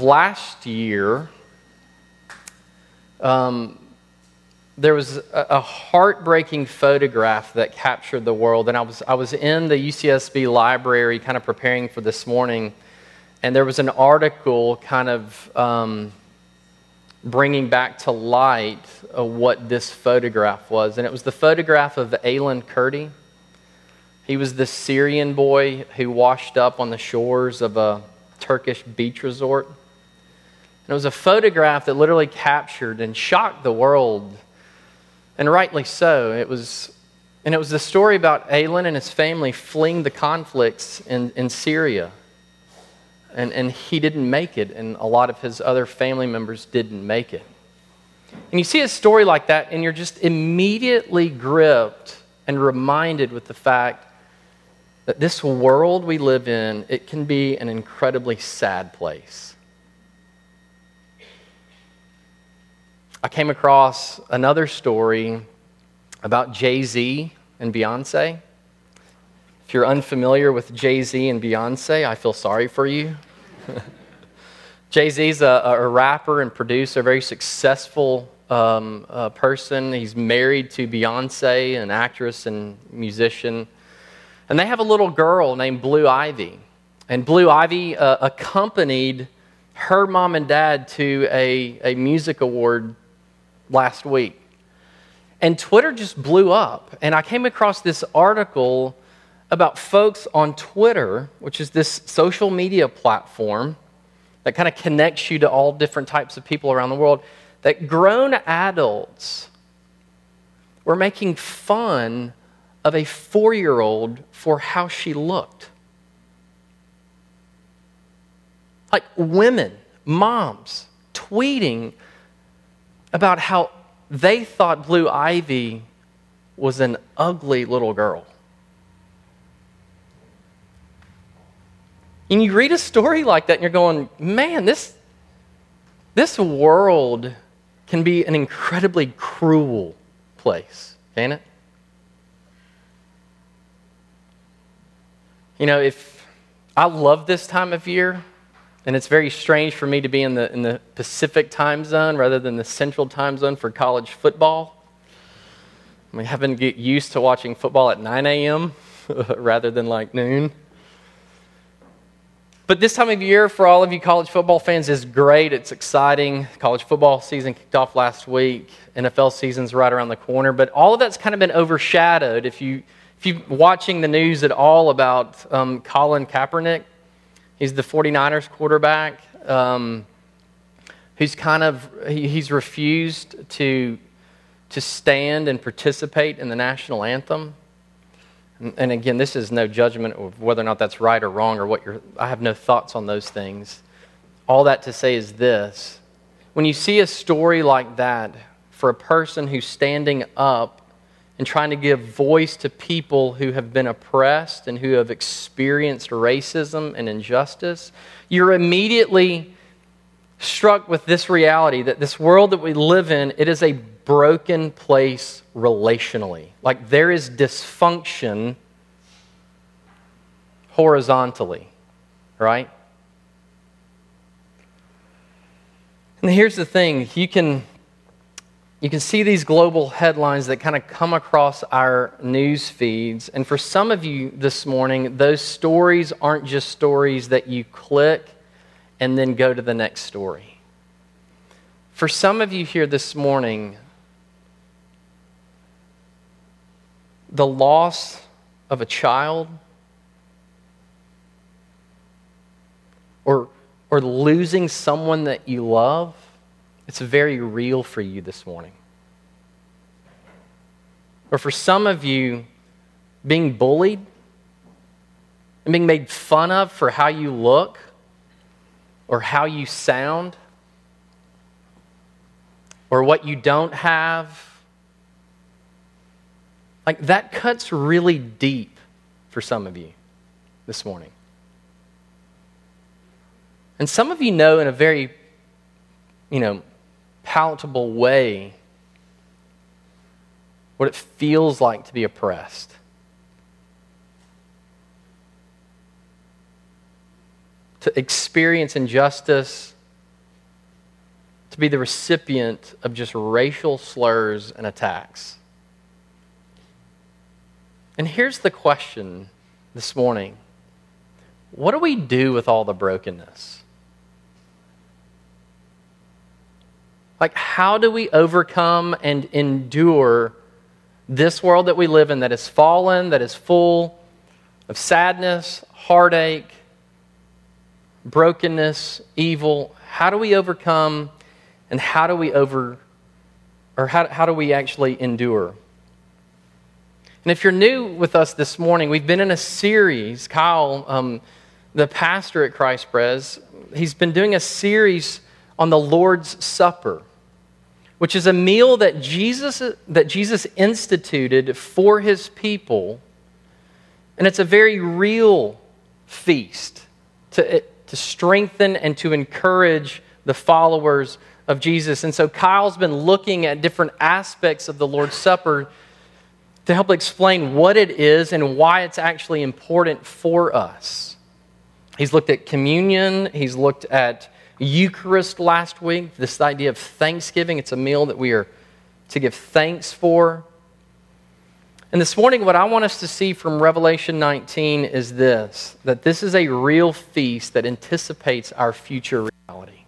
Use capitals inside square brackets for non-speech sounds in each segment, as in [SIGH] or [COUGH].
last year, um, there was a, a, heartbreaking photograph that captured the world. And I was, I was in the UCSB library kind of preparing for this morning, and there was an article kind of um, bringing back to light uh, what this photograph was. And it was the photograph of Aylan Kurdi. He was the Syrian boy who washed up on the shores of a Turkish beach resort. It was a photograph that literally captured and shocked the world and rightly so. It was, and it was the story about Aylan and his family fleeing the conflicts in, in Syria. And, and he didn't make it, and a lot of his other family members didn't make it. And you see a story like that, and you're just immediately gripped and reminded with the fact that this world we live in, it can be an incredibly sad place. I came across another story about Jay Z and Beyonce. If you're unfamiliar with Jay Z and Beyonce, I feel sorry for you. [LAUGHS] Jay Z's a, a, rapper and producer, a very successful um, uh, person. He's married to Beyonce, an actress and musician. And they have a little girl named Blue Ivy. And Blue Ivy uh, accompanied her mom and dad to a, a music award last week. And Twitter just blew up. And I came across this article about folks on Twitter, which is this social media platform that kind of connects you to all different types of people around the world, that grown adults were making fun of a four year old for how she looked. Like women, moms, tweeting about how they thought Blue Ivy was an ugly little girl. And you read a story like that and you're going, man, this, this world can be an incredibly cruel place, can it? You know, if I love this time of year, and it's very strange for me to be in the, in the Pacific time zone rather than the central time zone for college football. I mean, having to get used to watching football at 9 a.m. [LAUGHS] rather than like noon. But this time of year, for all of you college football fans, is great. It's exciting. College football season kicked off last week. NFL season's right around the corner. But all of that's kind of been overshadowed. If you if you're watching the news at all about um, Colin Kaepernick, He's the 49ers quarterback um, who's kind of, he, he's refused to, to stand and participate in the national anthem. And, and again, this is no judgment of whether or not that's right or wrong or what you're, I have no thoughts on those things. All that to say is this when you see a story like that for a person who's standing up and trying to give voice to people who have been oppressed and who have experienced racism and injustice, you're immediately struck with this reality that this world that we live in, it is a broken place relationally. Like there is dysfunction horizontally, right? And here's the thing you can you can see these global headlines that kind of come across our news feeds. And for some of you this morning, those stories aren't just stories that you click and then go to the next story. For some of you here this morning, the loss of a child or, or losing someone that you love it's very real for you this morning. Or for some of you, being bullied and being made fun of for how you look or how you sound or what you don't have. Like that cuts really deep for some of you this morning. And some of you know in a very, you know, palatable way what it feels like to be oppressed. To experience injustice to be the recipient of just racial slurs and attacks. And here's the question this morning What do we do with all the brokenness? Like, how do we overcome and endure this world that we live in that is fallen, that is full of sadness, heartache, brokenness, evil? How do we overcome and how do we over, or how, how do we actually endure? And if you're new with us this morning, we've been in a series. Kyle, um, the pastor at Christ Pres, he's been doing a series on the Lord's Supper, which is a meal that Jesus, that Jesus instituted for his people. And it's a very real feast to, to strengthen and to encourage the followers of Jesus. And so Kyle's been looking at different aspects of the Lord's Supper to help explain what it is and why it's actually important for us. He's looked at communion, he's looked at Eucharist last week, this idea of thanksgiving. It's a meal that we are to give thanks for. And this morning, what I want us to see from Revelation 19 is this that this is a real feast that anticipates our future reality.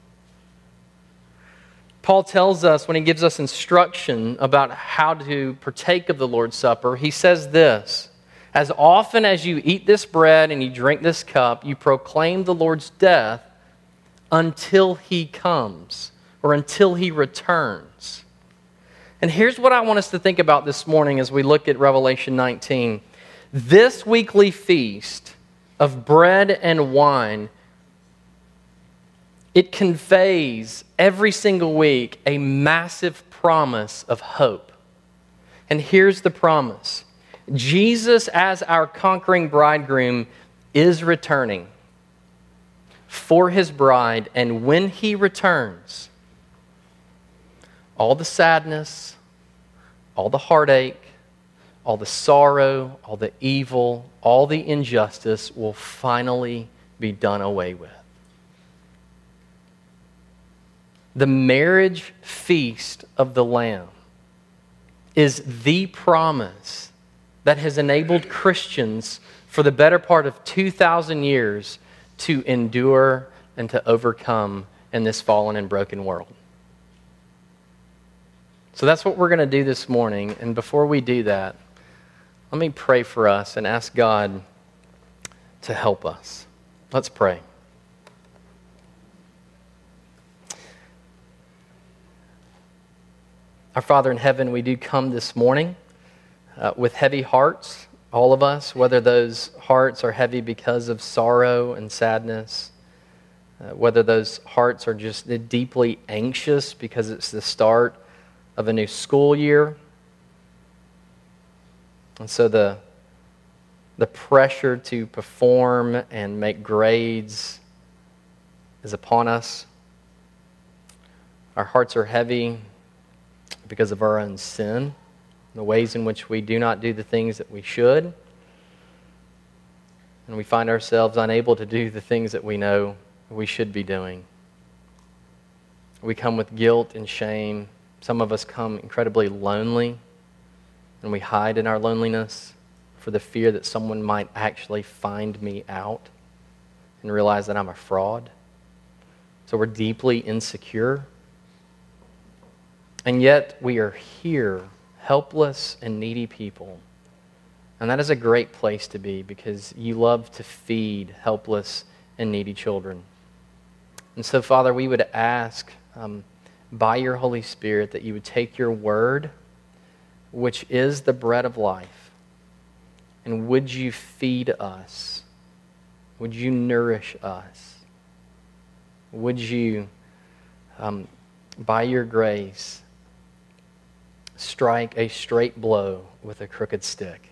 Paul tells us when he gives us instruction about how to partake of the Lord's Supper, he says this As often as you eat this bread and you drink this cup, you proclaim the Lord's death until he comes or until he returns. And here's what I want us to think about this morning as we look at Revelation 19. This weekly feast of bread and wine it conveys every single week a massive promise of hope. And here's the promise Jesus, as our conquering bridegroom, is returning for his bride. And when he returns, all the sadness, all the heartache, all the sorrow, all the evil, all the injustice will finally be done away with. the marriage feast of the Lamb is the promise that has enabled Christians for the better part of 2,000 years to endure and to overcome in this fallen and broken world. So that's what we're going to do this morning. And before we do that, let me pray for us and ask God to help us. Let's pray. Our Father in heaven, we do come this morning uh, with heavy hearts, all of us, whether those hearts are heavy because of sorrow and sadness, uh, whether those hearts are just deeply anxious because it's the start of a new school year. And so the, the pressure to perform and make grades is upon us. Our hearts are heavy because of our own sin, the ways in which we do not do the things that we should, and we find ourselves unable to do the things that we know we should be doing. We come with guilt and shame. Some of us come incredibly lonely, and we hide in our loneliness for the fear that someone might actually find me out and realize that I'm a fraud. So we're deeply insecure. And yet we are here, helpless and needy people. And that is a great place to be because you love to feed helpless and needy children. And so, Father, we would ask um, by your Holy Spirit that you would take your word, which is the bread of life, and would you feed us? Would you nourish us? Would you, um, by your grace, strike a straight blow with a crooked stick.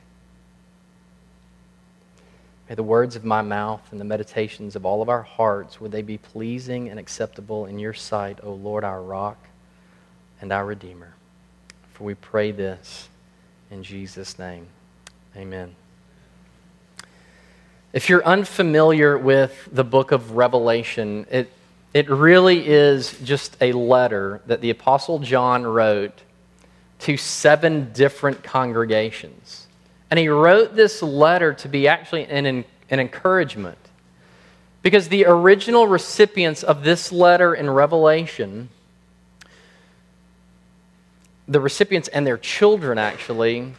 May the words of my mouth and the meditations of all of our hearts, would they be pleasing and acceptable in your sight, O Lord, our rock and our Redeemer. For we pray this in Jesus' name. Amen. If you're unfamiliar with the book of Revelation, it, it really is just a letter that the Apostle John wrote to seven different congregations. And he wrote this letter to be actually an, an encouragement. Because the original recipients of this letter in Revelation, the recipients and their children actually,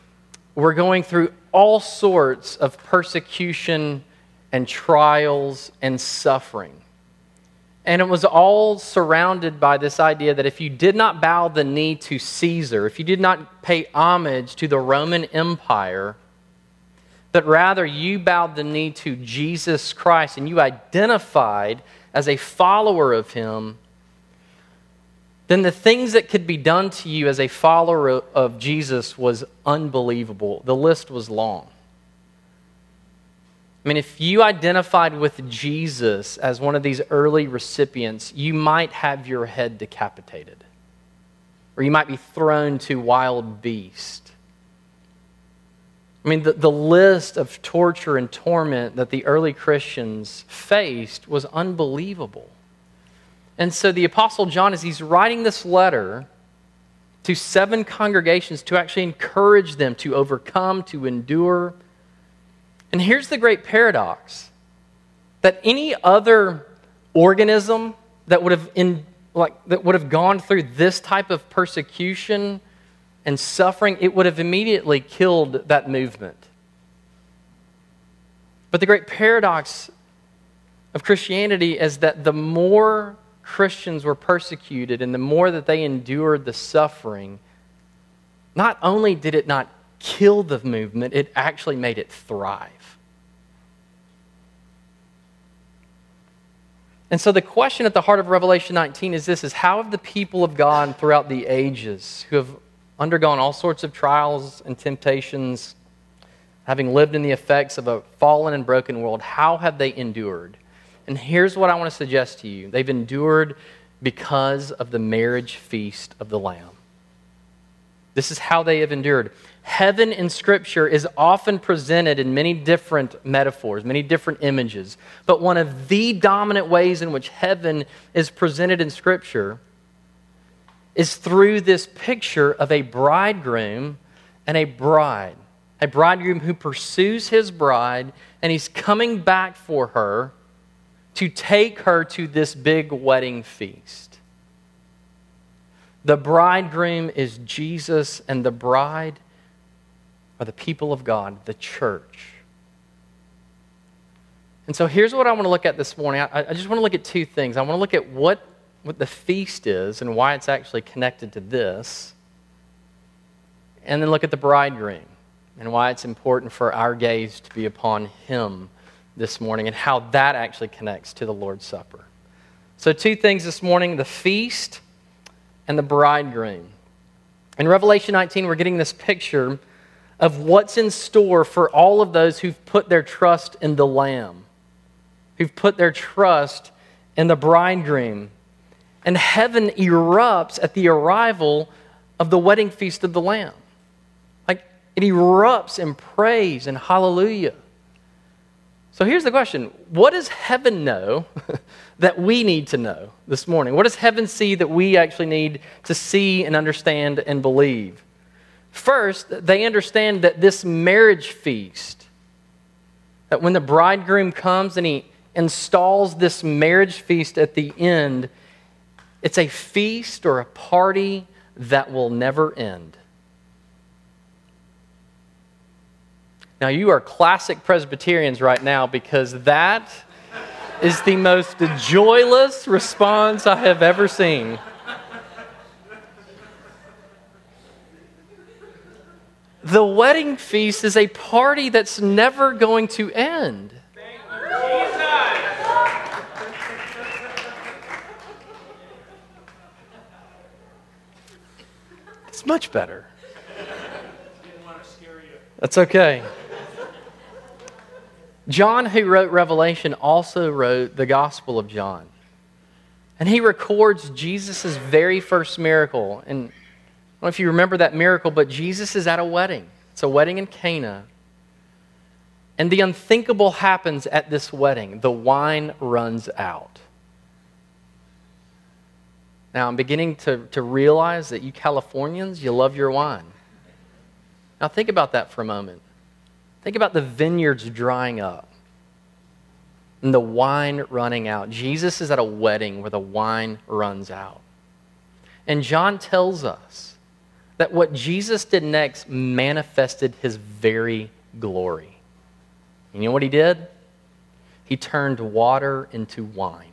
were going through all sorts of persecution and trials and suffering. And it was all surrounded by this idea that if you did not bow the knee to Caesar, if you did not pay homage to the Roman Empire, but rather you bowed the knee to Jesus Christ and you identified as a follower of him, then the things that could be done to you as a follower of Jesus was unbelievable. The list was long. I mean, if you identified with Jesus as one of these early recipients, you might have your head decapitated, or you might be thrown to wild beasts. I mean, the, the list of torture and torment that the early Christians faced was unbelievable. And so the Apostle John, as he's writing this letter to seven congregations to actually encourage them to overcome, to endure, and here's the great paradox that any other organism that would have in, like that would have gone through this type of persecution and suffering, it would have immediately killed that movement. But the great paradox of Christianity is that the more Christians were persecuted and the more that they endured the suffering, not only did it not kill the movement, it actually made it thrive. And so the question at the heart of Revelation 19 is this is how have the people of God throughout the ages who have undergone all sorts of trials and temptations, having lived in the effects of a fallen and broken world, how have they endured? And here's what I want to suggest to you they've endured because of the marriage feast of the Lamb. This is how they have endured. Heaven in Scripture is often presented in many different metaphors, many different images. But one of the dominant ways in which heaven is presented in Scripture is through this picture of a bridegroom and a bride. A bridegroom who pursues his bride and he's coming back for her to take her to this big wedding feast. The bridegroom is Jesus, and the bride are the people of God, the church. And so here's what I want to look at this morning. I, I just want to look at two things. I want to look at what, what the feast is and why it's actually connected to this, and then look at the bridegroom and why it's important for our gaze to be upon him this morning and how that actually connects to the Lord's Supper. So, two things this morning the feast and the bridegroom. In Revelation 19, we're getting this picture of what's in store for all of those who've put their trust in the Lamb, who've put their trust in the bridegroom. And heaven erupts at the arrival of the wedding feast of the Lamb. Like it erupts in praise and hallelujah. So here's the question What does heaven know [LAUGHS] that we need to know this morning? What does heaven see that we actually need to see and understand and believe? First, they understand that this marriage feast, that when the bridegroom comes and he installs this marriage feast at the end, it's a feast or a party that will never end. Now, you are classic Presbyterians right now because that is the most joyless response I have ever seen. The wedding feast is a party that's never going to end. It's much better. That's okay. John, who wrote Revelation, also wrote the Gospel of John. And he records Jesus' very first miracle. And I don't know if you remember that miracle, but Jesus is at a wedding. It's a wedding in Cana. And the unthinkable happens at this wedding the wine runs out. Now, I'm beginning to, to realize that you Californians, you love your wine. Now, think about that for a moment. Think about the vineyards drying up and the wine running out. Jesus is at a wedding where the wine runs out. And John tells us that what Jesus did next manifested his very glory. You know what he did? He turned water into wine.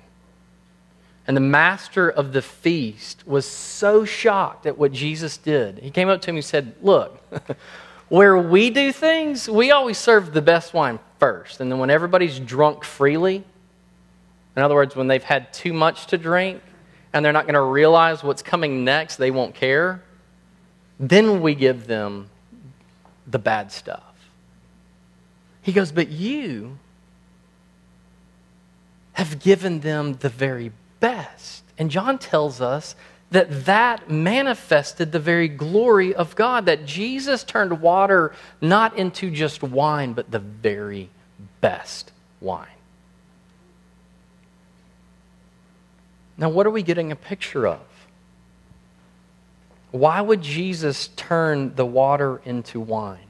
And the master of the feast was so shocked at what Jesus did. He came up to him and said, Look, [LAUGHS] where we do things, we always serve the best wine first. And then when everybody's drunk freely, in other words, when they've had too much to drink and they're not going to realize what's coming next, they won't care, then we give them the bad stuff. He goes, But you have given them the very best. And John tells us that that manifested the very glory of God, that Jesus turned water not into just wine, but the very best wine. Now, what are we getting a picture of? Why would Jesus turn the water into wine?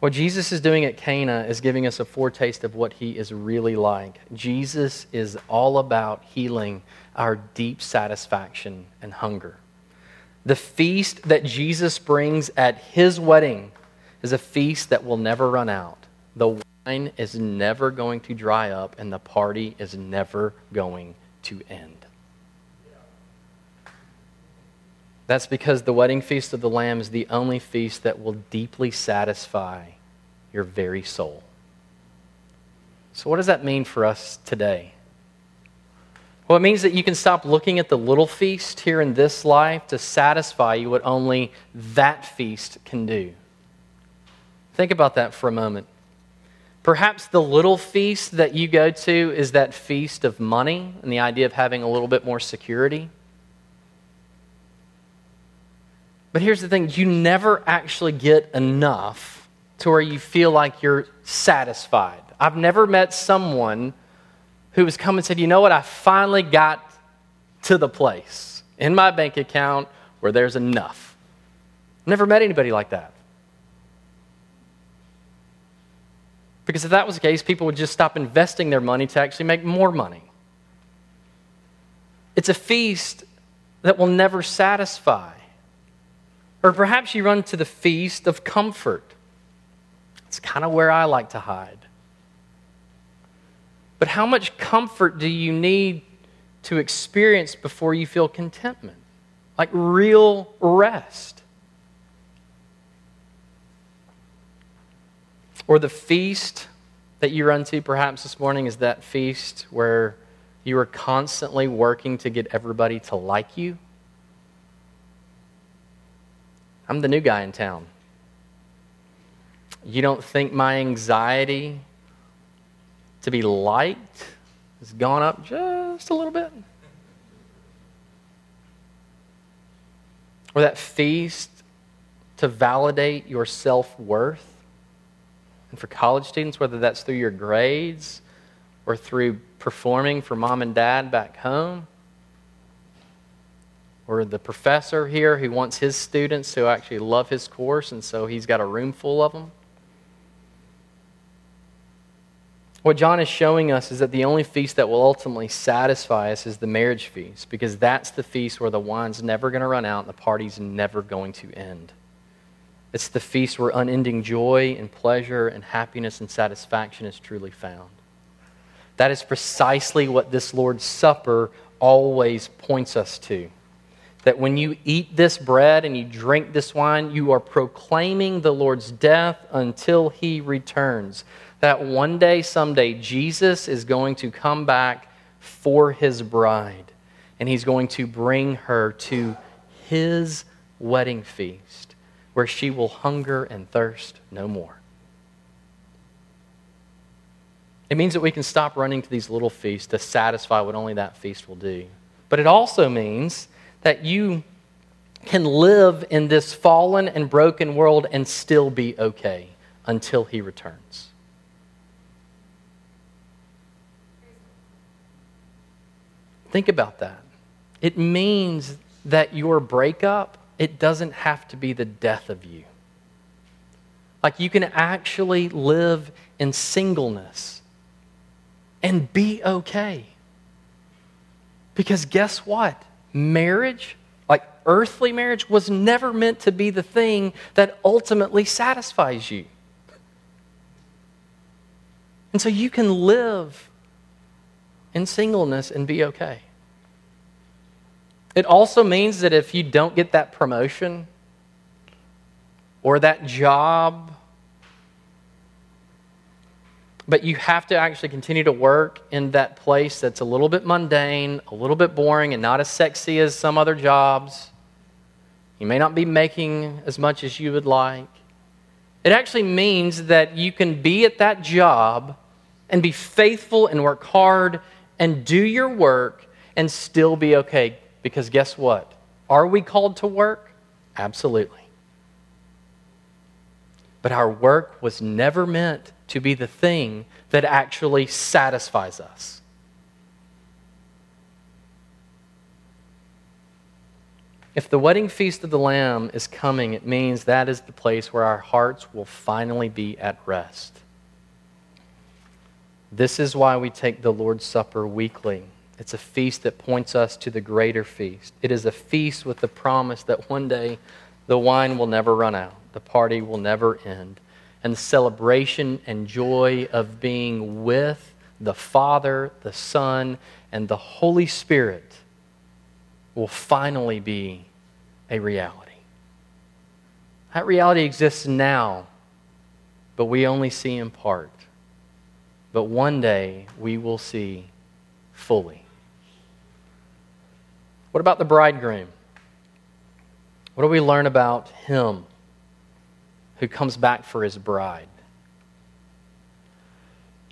What Jesus is doing at Cana is giving us a foretaste of what he is really like. Jesus is all about healing our deep satisfaction and hunger. The feast that Jesus brings at his wedding is a feast that will never run out. The wine is never going to dry up, and the party is never going to end. That's because the wedding feast of the Lamb is the only feast that will deeply satisfy your very soul. So, what does that mean for us today? Well, it means that you can stop looking at the little feast here in this life to satisfy you what only that feast can do. Think about that for a moment. Perhaps the little feast that you go to is that feast of money and the idea of having a little bit more security. But here's the thing you never actually get enough to where you feel like you're satisfied. I've never met someone who has come and said, You know what? I finally got to the place in my bank account where there's enough. Never met anybody like that. Because if that was the case, people would just stop investing their money to actually make more money. It's a feast that will never satisfy. Or perhaps you run to the feast of comfort. It's kind of where I like to hide. But how much comfort do you need to experience before you feel contentment? Like real rest. Or the feast that you run to perhaps this morning is that feast where you are constantly working to get everybody to like you. I'm the new guy in town. You don't think my anxiety to be liked has gone up just a little bit? Or that feast to validate your self worth? And for college students, whether that's through your grades or through performing for mom and dad back home, or the professor here who wants his students to actually love his course, and so he's got a room full of them. What John is showing us is that the only feast that will ultimately satisfy us is the marriage feast, because that's the feast where the wine's never going to run out and the party's never going to end. It's the feast where unending joy and pleasure and happiness and satisfaction is truly found. That is precisely what this Lord's Supper always points us to. That when you eat this bread and you drink this wine, you are proclaiming the Lord's death until he returns that one day, someday, Jesus is going to come back for his bride, and he's going to bring her to his wedding feast, where she will hunger and thirst no more. It means that we can stop running to these little feasts to satisfy what only that feast will do. But it also means that you can live in this fallen and broken world and still be okay until he returns. Think about that. It means that your breakup, it doesn't have to be the death of you. Like you can actually live in singleness and be okay. Because guess what? Marriage, like earthly marriage, was never meant to be the thing that ultimately satisfies you. And so you can live in singleness and be okay. It also means that if you don't get that promotion or that job, but you have to actually continue to work in that place that's a little bit mundane, a little bit boring, and not as sexy as some other jobs. You may not be making as much as you would like. It actually means that you can be at that job and be faithful and work hard and do your work and still be okay. Because guess what? Are we called to work? Absolutely. But our work was never meant to be the thing that actually satisfies us. If the wedding feast of the Lamb is coming, it means that is the place where our hearts will finally be at rest. This is why we take the Lord's Supper weekly. It's a feast that points us to the greater feast. It is a feast with the promise that one day the wine will never run out, the party will never end, and the celebration and joy of being with the Father, the Son, and the Holy Spirit will finally be a reality. That reality exists now, but we only see in part but one day we will see fully. What about the bridegroom? What do we learn about him who comes back for his bride?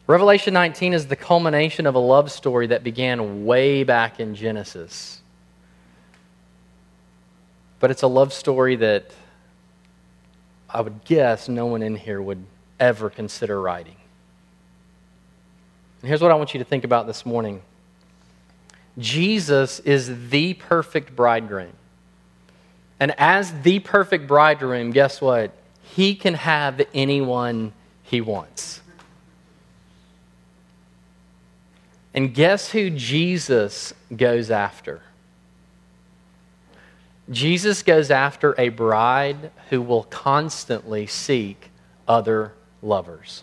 Revelation 19 is the culmination of a love story that began way back in Genesis. But it's a love story that I would guess no one in here would ever consider writing. And here's what I want you to think about this morning Jesus is the perfect bridegroom. And as the perfect bridegroom, guess what? He can have anyone he wants. And guess who Jesus goes after? Jesus goes after a bride who will constantly seek other lovers.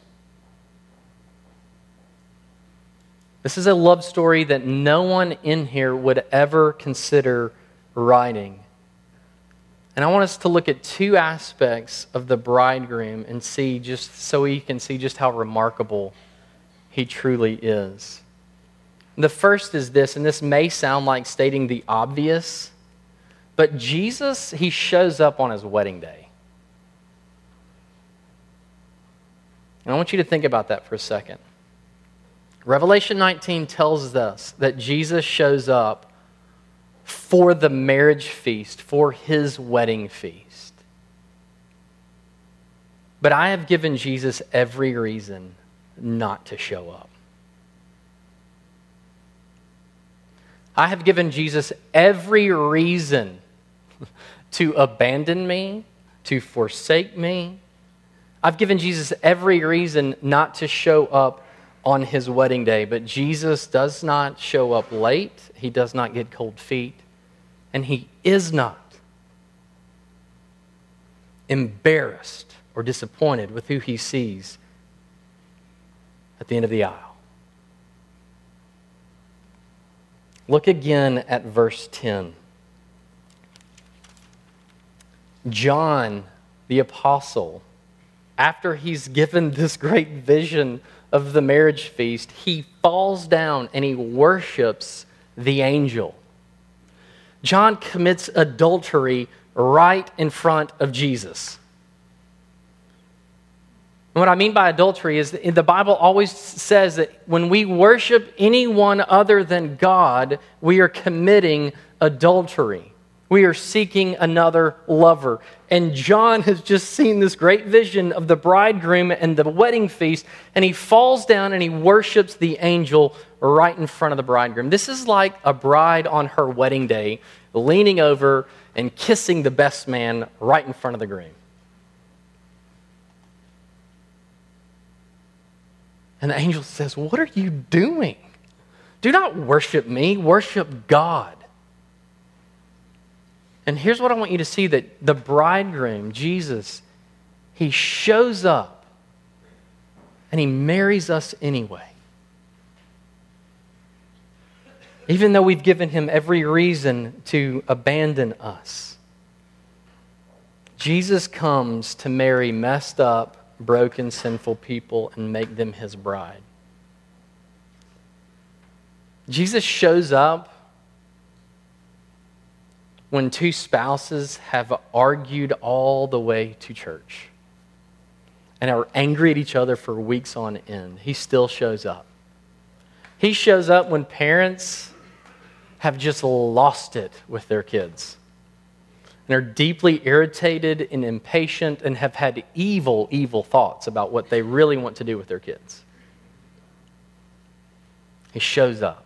This is a love story that no one in here would ever consider writing. And I want us to look at two aspects of the bridegroom and see just so we can see just how remarkable he truly is. The first is this, and this may sound like stating the obvious, but Jesus, he shows up on his wedding day. And I want you to think about that for a second. Revelation 19 tells us that Jesus shows up for the marriage feast, for his wedding feast. But I have given Jesus every reason not to show up. I have given Jesus every reason [LAUGHS] to abandon me, to forsake me. I've given Jesus every reason not to show up on his wedding day. But Jesus does not show up late, he does not get cold feet, and he is not embarrassed or disappointed with who he sees at the end of the aisle. Look again at verse 10. John, the apostle, after he's given this great vision of the marriage feast, he falls down and he worships the angel. John commits adultery right in front of Jesus. And what I mean by adultery is the Bible always says that when we worship anyone other than God, we are committing adultery. We are seeking another lover. And John has just seen this great vision of the bridegroom and the wedding feast, and he falls down and he worships the angel right in front of the bridegroom. This is like a bride on her wedding day leaning over and kissing the best man right in front of the groom. And the angel says, What are you doing? Do not worship me, worship God. And here's what I want you to see that the bridegroom, Jesus, he shows up and he marries us anyway. Even though we've given him every reason to abandon us, Jesus comes to marry messed up, broken, sinful people and make them his bride. Jesus shows up when two spouses have argued all the way to church and are angry at each other for weeks on end. He still shows up. He shows up when parents have just lost it with their kids and are deeply irritated and impatient and have had evil, evil thoughts about what they really want to do with their kids. He shows up.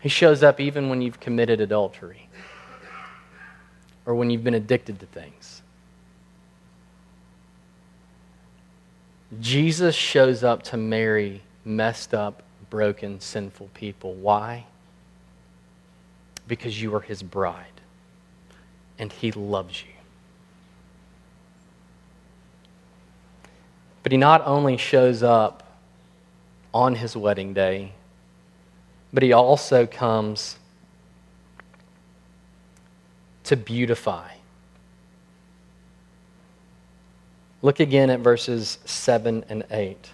He shows up even when you've committed adultery or when you've been addicted to things. Jesus shows up to marry messed up, broken, sinful people. Why? Because you are his bride and he loves you. But he not only shows up on his wedding day, but he also comes to beautify. Look again at verses 7 and 8.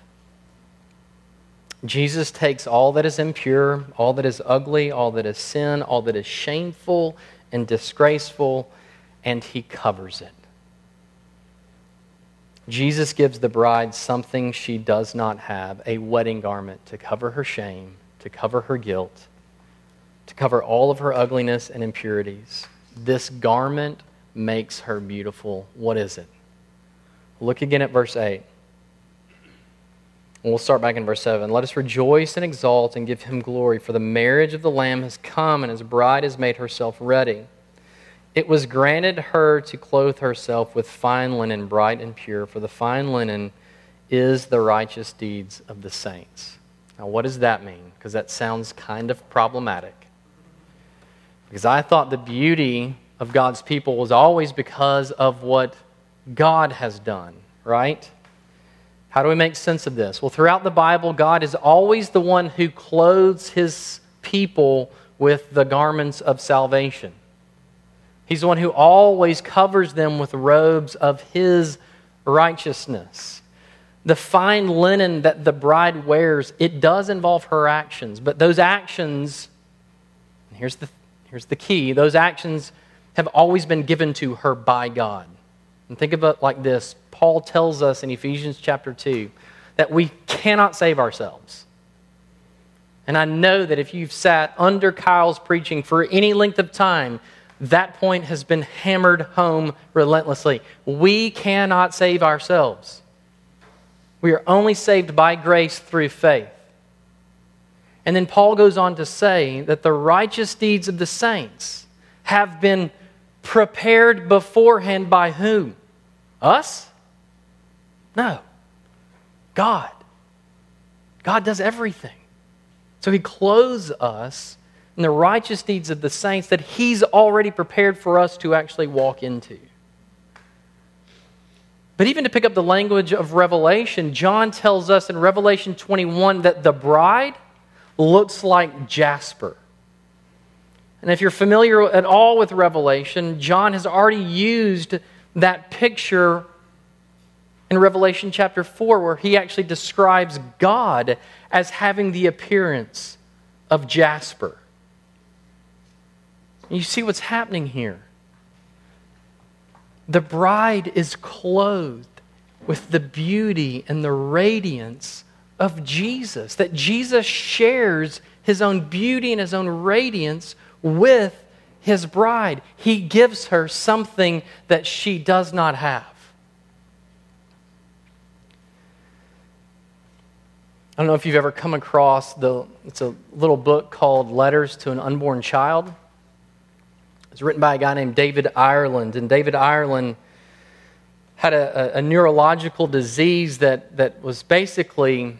Jesus takes all that is impure, all that is ugly, all that is sin, all that is shameful and disgraceful, and he covers it. Jesus gives the bride something she does not have a wedding garment to cover her shame, to cover her guilt, to cover all of her ugliness and impurities. This garment makes her beautiful. What is it? Look again at verse 8. We'll start back in verse 7. Let us rejoice and exult and give him glory, for the marriage of the Lamb has come, and his bride has made herself ready. It was granted her to clothe herself with fine linen, bright and pure, for the fine linen is the righteous deeds of the saints. Now, what does that mean? Because that sounds kind of problematic. Because I thought the beauty of God's people was always because of what God has done, right? How do we make sense of this? Well, throughout the Bible, God is always the one who clothes his people with the garments of salvation. He's the one who always covers them with robes of his righteousness. The fine linen that the bride wears, it does involve her actions, but those actions, here's the, here's the key, those actions have always been given to her by God. And think of it like this Paul tells us in Ephesians chapter 2 that we cannot save ourselves. And I know that if you've sat under Kyle's preaching for any length of time, that point has been hammered home relentlessly. We cannot save ourselves. We are only saved by grace through faith. And then Paul goes on to say that the righteous deeds of the saints have been prepared beforehand by whom? Us? No. God. God does everything. So he clothes us in the righteous deeds of the saints that He's already prepared for us to actually walk into. But even to pick up the language of Revelation, John tells us in Revelation 21 that the bride looks like jasper. And if you're familiar at all with Revelation, John has already used that picture in Revelation chapter 4, where he actually describes God as having the appearance of jasper. You see what's happening here. The bride is clothed with the beauty and the radiance of Jesus, that Jesus shares his own beauty and his own radiance with his bride. He gives her something that she does not have. I don't know if you've ever come across the it's a little book called Letters to an Unborn Child. It's written by a guy named David Ireland and David Ireland had a, a, a neurological disease that, that was basically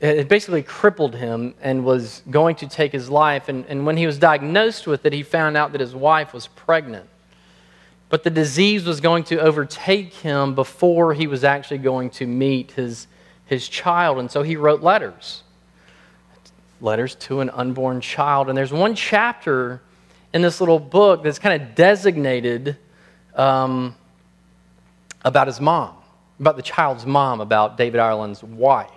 it basically crippled him and was going to take his life. And, and when he was diagnosed with it, he found out that his wife was pregnant. But the disease was going to overtake him before he was actually going to meet his, his child. And so he wrote letters letters to an unborn child. And there's one chapter in this little book that's kind of designated um, about his mom, about the child's mom, about David Ireland's wife.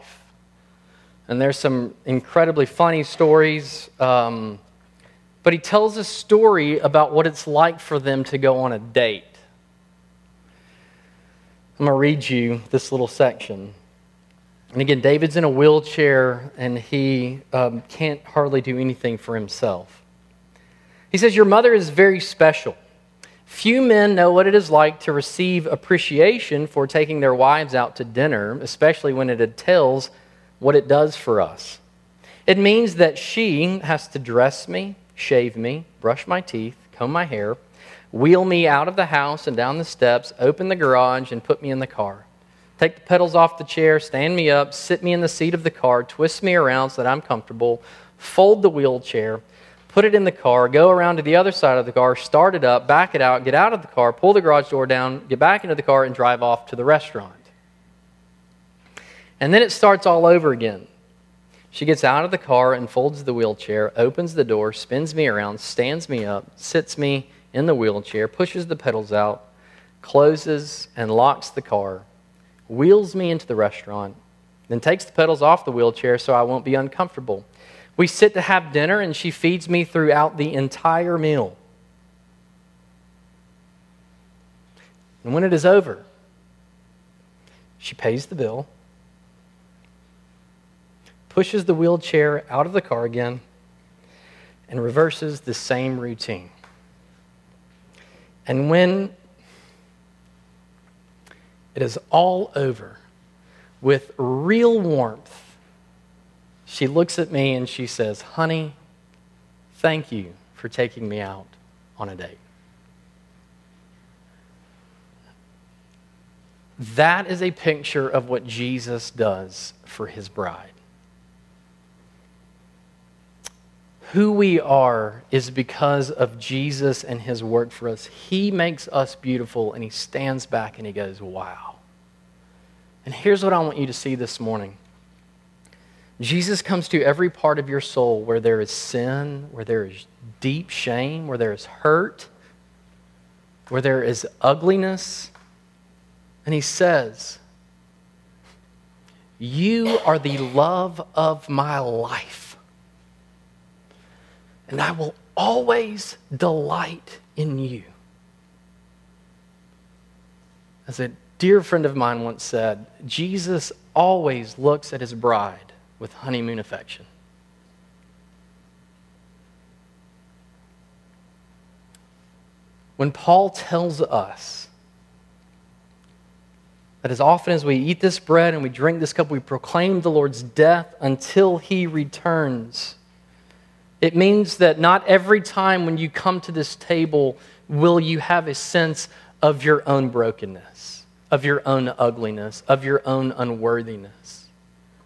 And there's some incredibly funny stories. Um, but he tells a story about what it's like for them to go on a date. I'm going to read you this little section. And again, David's in a wheelchair and he um, can't hardly do anything for himself. He says, Your mother is very special. Few men know what it is like to receive appreciation for taking their wives out to dinner, especially when it entails what it does for us. It means that she has to dress me, shave me, brush my teeth, comb my hair, wheel me out of the house and down the steps, open the garage, and put me in the car. Take the pedals off the chair, stand me up, sit me in the seat of the car, twist me around so that I'm comfortable, fold the wheelchair, put it in the car, go around to the other side of the car, start it up, back it out, get out of the car, pull the garage door down, get back into the car, and drive off to the restaurant. And then it starts all over again. She gets out of the car and folds the wheelchair, opens the door, spins me around, stands me up, sits me in the wheelchair, pushes the pedals out, closes and locks the car, wheels me into the restaurant, then takes the pedals off the wheelchair so I won't be uncomfortable. We sit to have dinner, and she feeds me throughout the entire meal. And when it is over, she pays the bill pushes the wheelchair out of the car again, and reverses the same routine. And when it is all over, with real warmth, she looks at me and she says, Honey, thank you for taking me out on a date. That is a picture of what Jesus does for his bride. Who we are is because of Jesus and his work for us. He makes us beautiful and he stands back and he goes, Wow. And here's what I want you to see this morning Jesus comes to every part of your soul where there is sin, where there is deep shame, where there is hurt, where there is ugliness. And he says, You are the love of my life and I will always delight in you. As a dear friend of mine once said, Jesus always looks at his bride with honeymoon affection. When Paul tells us that as often as we eat this bread and we drink this cup, we proclaim the Lord's death until he returns it means that not every time when you come to this table will you have a sense of your own brokenness, of your own ugliness, of your own unworthiness.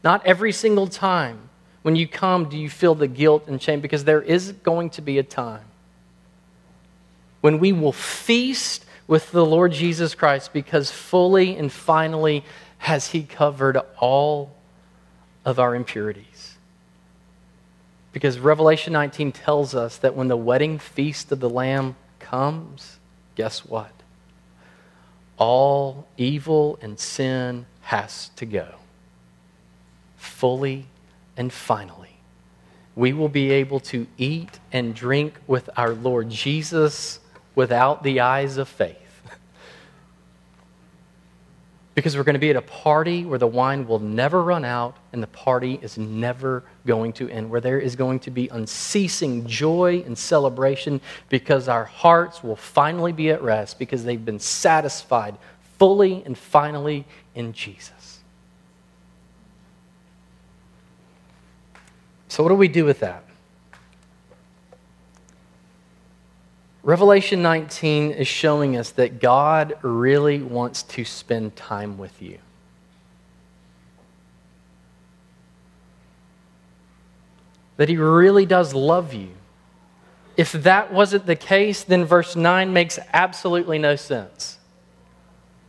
Not every single time when you come do you feel the guilt and shame because there is going to be a time when we will feast with the Lord Jesus Christ because fully and finally has He covered all of our impurities. Because Revelation 19 tells us that when the wedding feast of the Lamb comes, guess what? All evil and sin has to go. Fully and finally. We will be able to eat and drink with our Lord Jesus without the eyes of faith. Because we're going to be at a party where the wine will never run out and the party is never going to end, where there is going to be unceasing joy and celebration because our hearts will finally be at rest because they've been satisfied fully and finally in Jesus. So, what do we do with that? Revelation 19 is showing us that God really wants to spend time with you. That He really does love you. If that wasn't the case, then verse 9 makes absolutely no sense.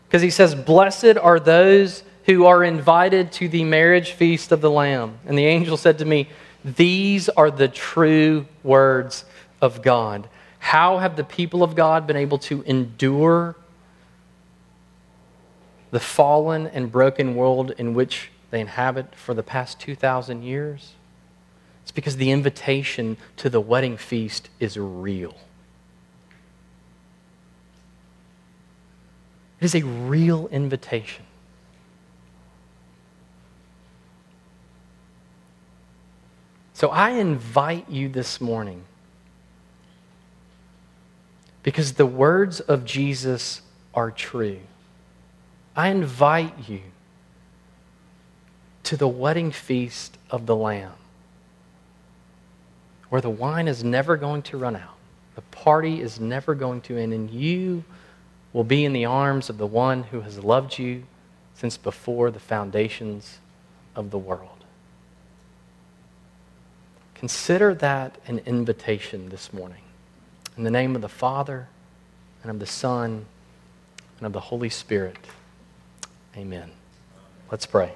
Because He says, Blessed are those who are invited to the marriage feast of the Lamb. And the angel said to me, These are the true words of God. How have the people of God been able to endure the fallen and broken world in which they inhabit for the past 2,000 years? It's because the invitation to the wedding feast is real. It is a real invitation. So I invite you this morning because the words of Jesus are true. I invite you to the wedding feast of the Lamb, where the wine is never going to run out, the party is never going to end, and you will be in the arms of the one who has loved you since before the foundations of the world. Consider that an invitation this morning. In the name of the Father, and of the Son, and of the Holy Spirit. Amen. Let's pray.